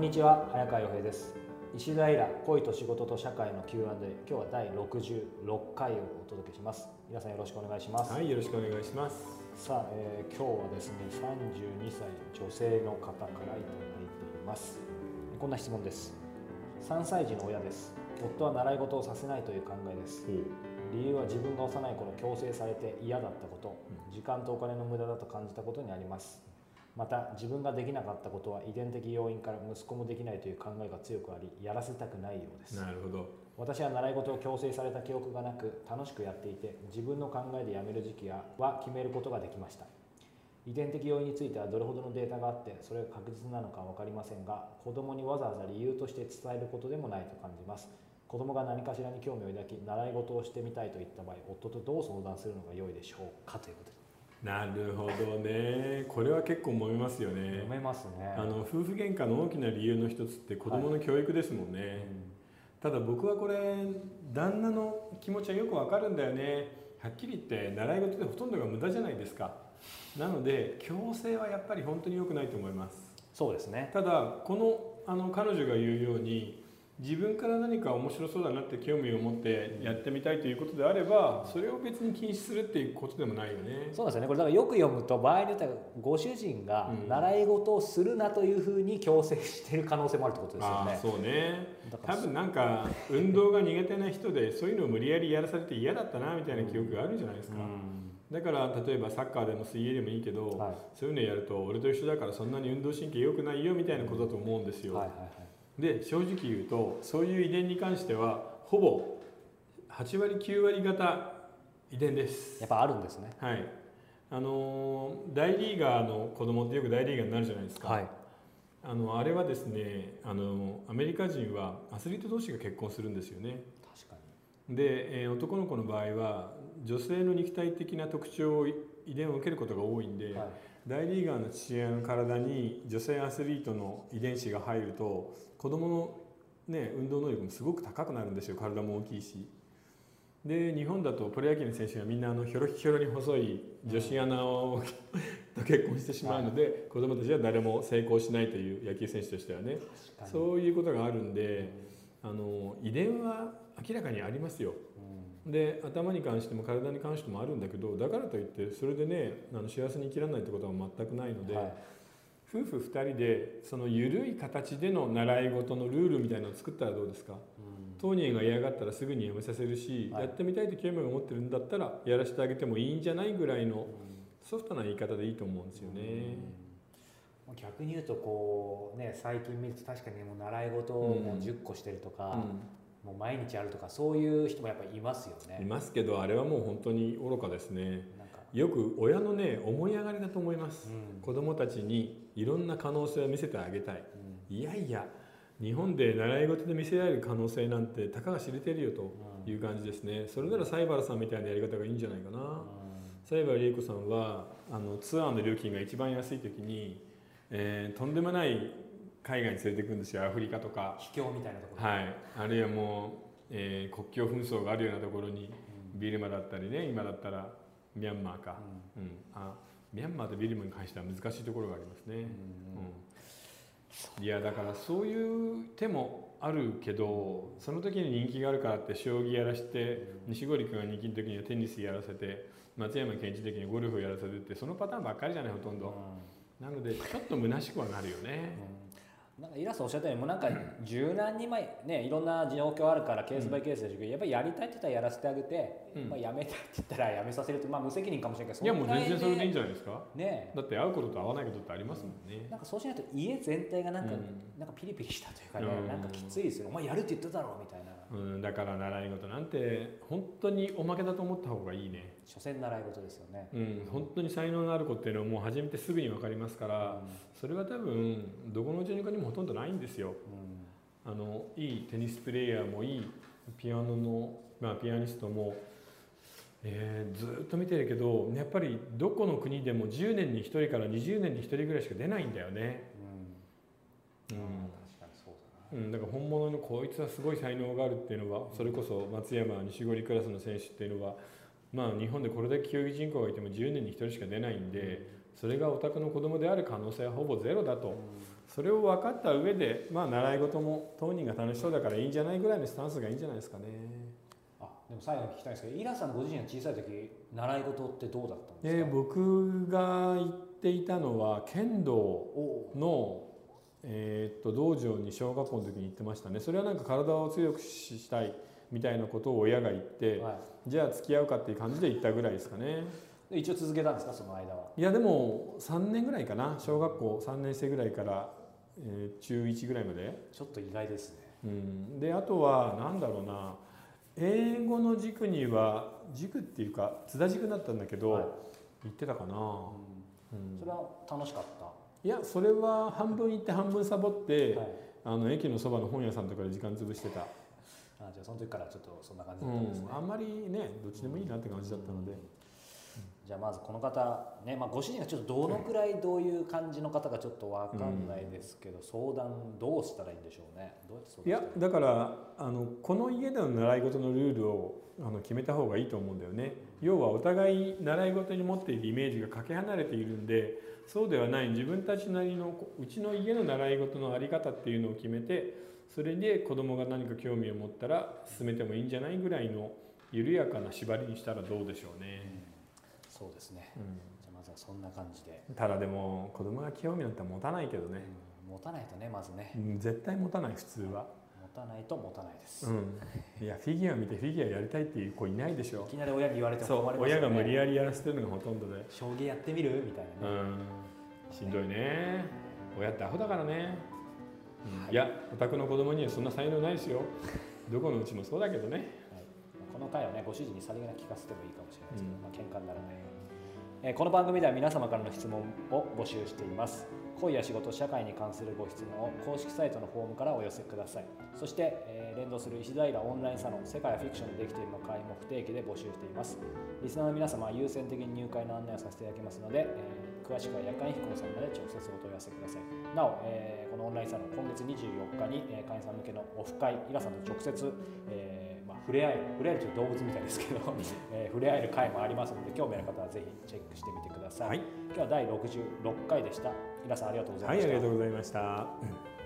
にちは早川洋平です。石田イラ恋と仕事と社会の Q&A 今日は第66回をお届けします。皆さんよろしくお願いします。はい、よろしくお願いします。さあ、えー今日はですね32歳女性の方からいただいています。こんな質問です。3歳児の親です。夫は習い事をさせないという考えです。理由は自分が幼い頃強制されて嫌だったこと。時間とお金の無駄だと感じたことにありますまた自分ができなかったことは遺伝的要因から息子もできないという考えが強くありやらせたくないようです。なるほど。私は習い事を強制された記憶がなく楽しくやっていて自分の考えでやめる時期やは決めることができました。遺伝的要因についてはどれほどのデータがあってそれが確実なのか分かりませんが子供にわざわざ理由として伝えることでもないと感じます。子供が何かしらに興味を抱き習い事をしてみたいといった場合夫とどう相談するのが良いでしょうかということでなるほどね。これは結構揉めますよね読。めますねあの夫婦喧嘩の大きな理由の一つって子供の教育ですもんね。ただ僕はこれ旦那の気持ちはよくわかるんだよね。はっきり言って習い事でほとんどが無駄じゃないですか。なので強制はやっぱり本当に良くないと思います。そうですねただこのあの彼女が言うように自分から何か面白そうだなって興味を持ってやってみたいということであればそれを別に禁止するっていうことでもないよね。そうなんですよね。これだからよく読むと場合によってはご主人がうん習い事をするなというふうに強制している可能性もあるってことですよああね。そうね。多分なんか運動が苦手な人でそういうのを無理やりやらされて嫌だったなみたいな記憶があるんじゃないですか、だから例えばサッカーでも水泳でもいいけど、はい。そういうのやると俺と一緒だからそんなに運動神経良くないよみたいなことだと思うんですよ、はいはいはいで正直言うとそういう遺伝に関してはほぼ8割9割方遺伝ですやっぱあるんですね。はいあのー大リーガーの子供ってよく大リーガーになるじゃないですか、はい。あのあれはですねあのアメリカ人はアスリート同士が結婚するんですよね確かで、えー男の子の場合は女性の肉体的な特徴を遺伝を受けることが多いんで、に。はい。大リーガーの父親の体に女性アスリートの遺伝子が入ると子供のね運動能力もすごく高くなるんですよ体も大きいし。で日本だとプロ野球の選手がみんなあのひょろひょろに細い女子アナをと結婚してしまうので、子供たちは誰も成功しないという野球選手としてはね。そういうことがあるんであの遺伝は明らかにありますよ。うんで頭に関しても体に関してもあるんだけどだからといってそれでねあの幸せに生きられないってことは全くないので、はい。夫婦2人でその緩い形での習い事のルールみたいなのを作ったらどうですか？うん。当人が嫌がったらすぐにやめさせるし、はい。やってみたいと興味を持ってるんだったらやらせてあげてもいいんじゃないぐらいのソフトな言い方でいいと思うんですよね。うん。逆に言うとこうね最近見ると確かにもう習い事をもう10個してるとか、もう毎日やるとかそういう人もやっぱりいますよいね。ますけどあれはもう本当に愚かですね。よく親のね思い上がりだと思います。うん子供たちにいろんな可能性を見せてあげたい。うんいやいや日本で習い事で見せられる可能性なんてたかが知れてるよとうんいう感じですねそれなら西原さんみたいなやり方がいいんじゃないかなうん西原理恵子さんはあのツアーの料金が一番安い時に、えーとんでもない海外に連れて行くんですよアフリカとか。秘境みたいなところ。はい。あるいはもう、えー国境紛争があるようなところにうん。ビルマだったりね今だったらミャンマーか、ううん、あミャンマーとビルマに関しては難しいところがありますね、んうんうん、いやだからそういう手もあるけどその時に人気があるからって将棋やらして西堀君が人気の時にはテニスやらせて松山健一的にゴルフやらせてってそのパターンばっかりじゃないほとんど。なのでちょっと虚しくはなるよね。うんなんかイラストおっしゃったようにもうなんか柔軟にまあねいろんな状況あるからケースバイケースでしょうけど、やっぱりやりたいって言ったらやらせてあげて、うん。まあ、やめたいって言ったらやめさせるとまあ無責任かもしれないけどいやもう全然それでいいんじじゃないですか。ゃね。だって会うことと会わないことってありますもんね。なんかそうしないと家全体がなんか、うん。なんかピリピリしたというかね、うん。なんかきついですよ。お前やるって言ってたろみたいな。うん、だから習い事なんて本当におまけだと思った方がいいね。所詮習い事ですよね、うん。本当に才能のある子っていうのはもう始めてすぐに分かりますから。それは多分どこのうちの子にもほとんどないんですよ。うん。あのいいテニスプレーヤーもいいピアノの、まあ、ピアニストも、えーずーっと見てるけどやっぱりどこの国でも10年に1人から20年に1人ぐらいしか出ないんだよね、うん、だから本物のこいつはすごい才能があるっていうのはそれこそ松山錦織クラスの選手っていうのはまあ日本でこれだけ競技人口がいても10年に1人しか出ないんでそれがお宅の子供である可能性はほぼゼロだとそれを分かった上でまあ習い事も当人が楽しそうだからいいんじゃないぐらいのスタンスがいいんじゃないですかね。あでも最後に聞きたいんですけどイラさんご自身が小さい時習い事ってどうだったんですでか、僕が行っていたのは剣道おの、えーっと道場に小学校の時に行ってましたね。それはなんか体を強くしたいみたいなことを親が言ってはじゃあ付き合うかっていう感じで行ったぐらいですかね。一応続けたんですかその間は？いやでも3年ぐらいかな。小学校3年生ぐらいから、えー中1ぐらいまで、ちょっと意外ですね。うん、であとは何だろうな。英語の軸には軸っていうか津田軸だったんだけど、はい。行ってたかな、うん。うん。それは楽しかった、いやそれは半分行って半分サボって、はい、あの駅のそばの本屋さんとかで時間潰してた、あじゃあその時からちょっとそんな感じうだったんですね、ん、あんまりねどっちでもいいなって感じだったので、じゃあまずこの方ね、まあ、ご主人がちょっとどのくらいどういう感じの方かちょっと分かんないですけど、相談どうしたらいいんでしょうね？どうやって相いやだからあのこの家での習い事のルールをあの決めた方がいいと思うんだよね。要はお互い習い事に持っているイメージがかけ離れているんでそうではない。自分たちなりのこうちの家の習い事の在り方っていうのを決めてそれで子供が何か興味を持ったら進めてもいいんじゃないぐらいの緩やかな縛りにしたらどうでしょうね、そうですね。うん。じゃあまずはそんな感じで、ただでも子供が興味なんて持たないけどね、うん。持たないとねまずね。うん絶対持たない普通は、持たないと持たないです、うん、いやフィギュア見てフィギュアやりたいっていう子いないでしょ。いきなり親に言われても困りますよね。親が無理やりやらせてるのがほとんどで。将棋やってみるみたいなね、うん。しんどいね。親ってアホだからね、うん。はい。い、やお宅の子供にはそんな才能ないですよ。どこのうちもそうだけどね。はい、この回をね。ご主人にさりげなく聞かせてもいいかもしれないですけど、うん。まあ喧嘩にならない。ように、えーこの番組では皆様からの質問を募集しています。恋や仕事社会に関するご質問を公式サイトのフォームからお寄せください。そして、えー連動する石平オンラインサロン世界はフィクションでできているの会も不定期で募集しています。リスナーの皆様は優先的に入会の案内をさせていただきますので、えー詳しくは夜間飛行さんまで直接お問い合わせください。なお、えーこのオンラインサロン今月24日に、えー会員さん向けのオフ会イラさんと直接、えーまあ、触れ合える触れ合える動物みたいですけど、えー触れ合える会もありますので興味ある方はぜひチェックしてみてください、はい、今日は第66回でした。イラさんありがとうございました、はい、ありがとうございました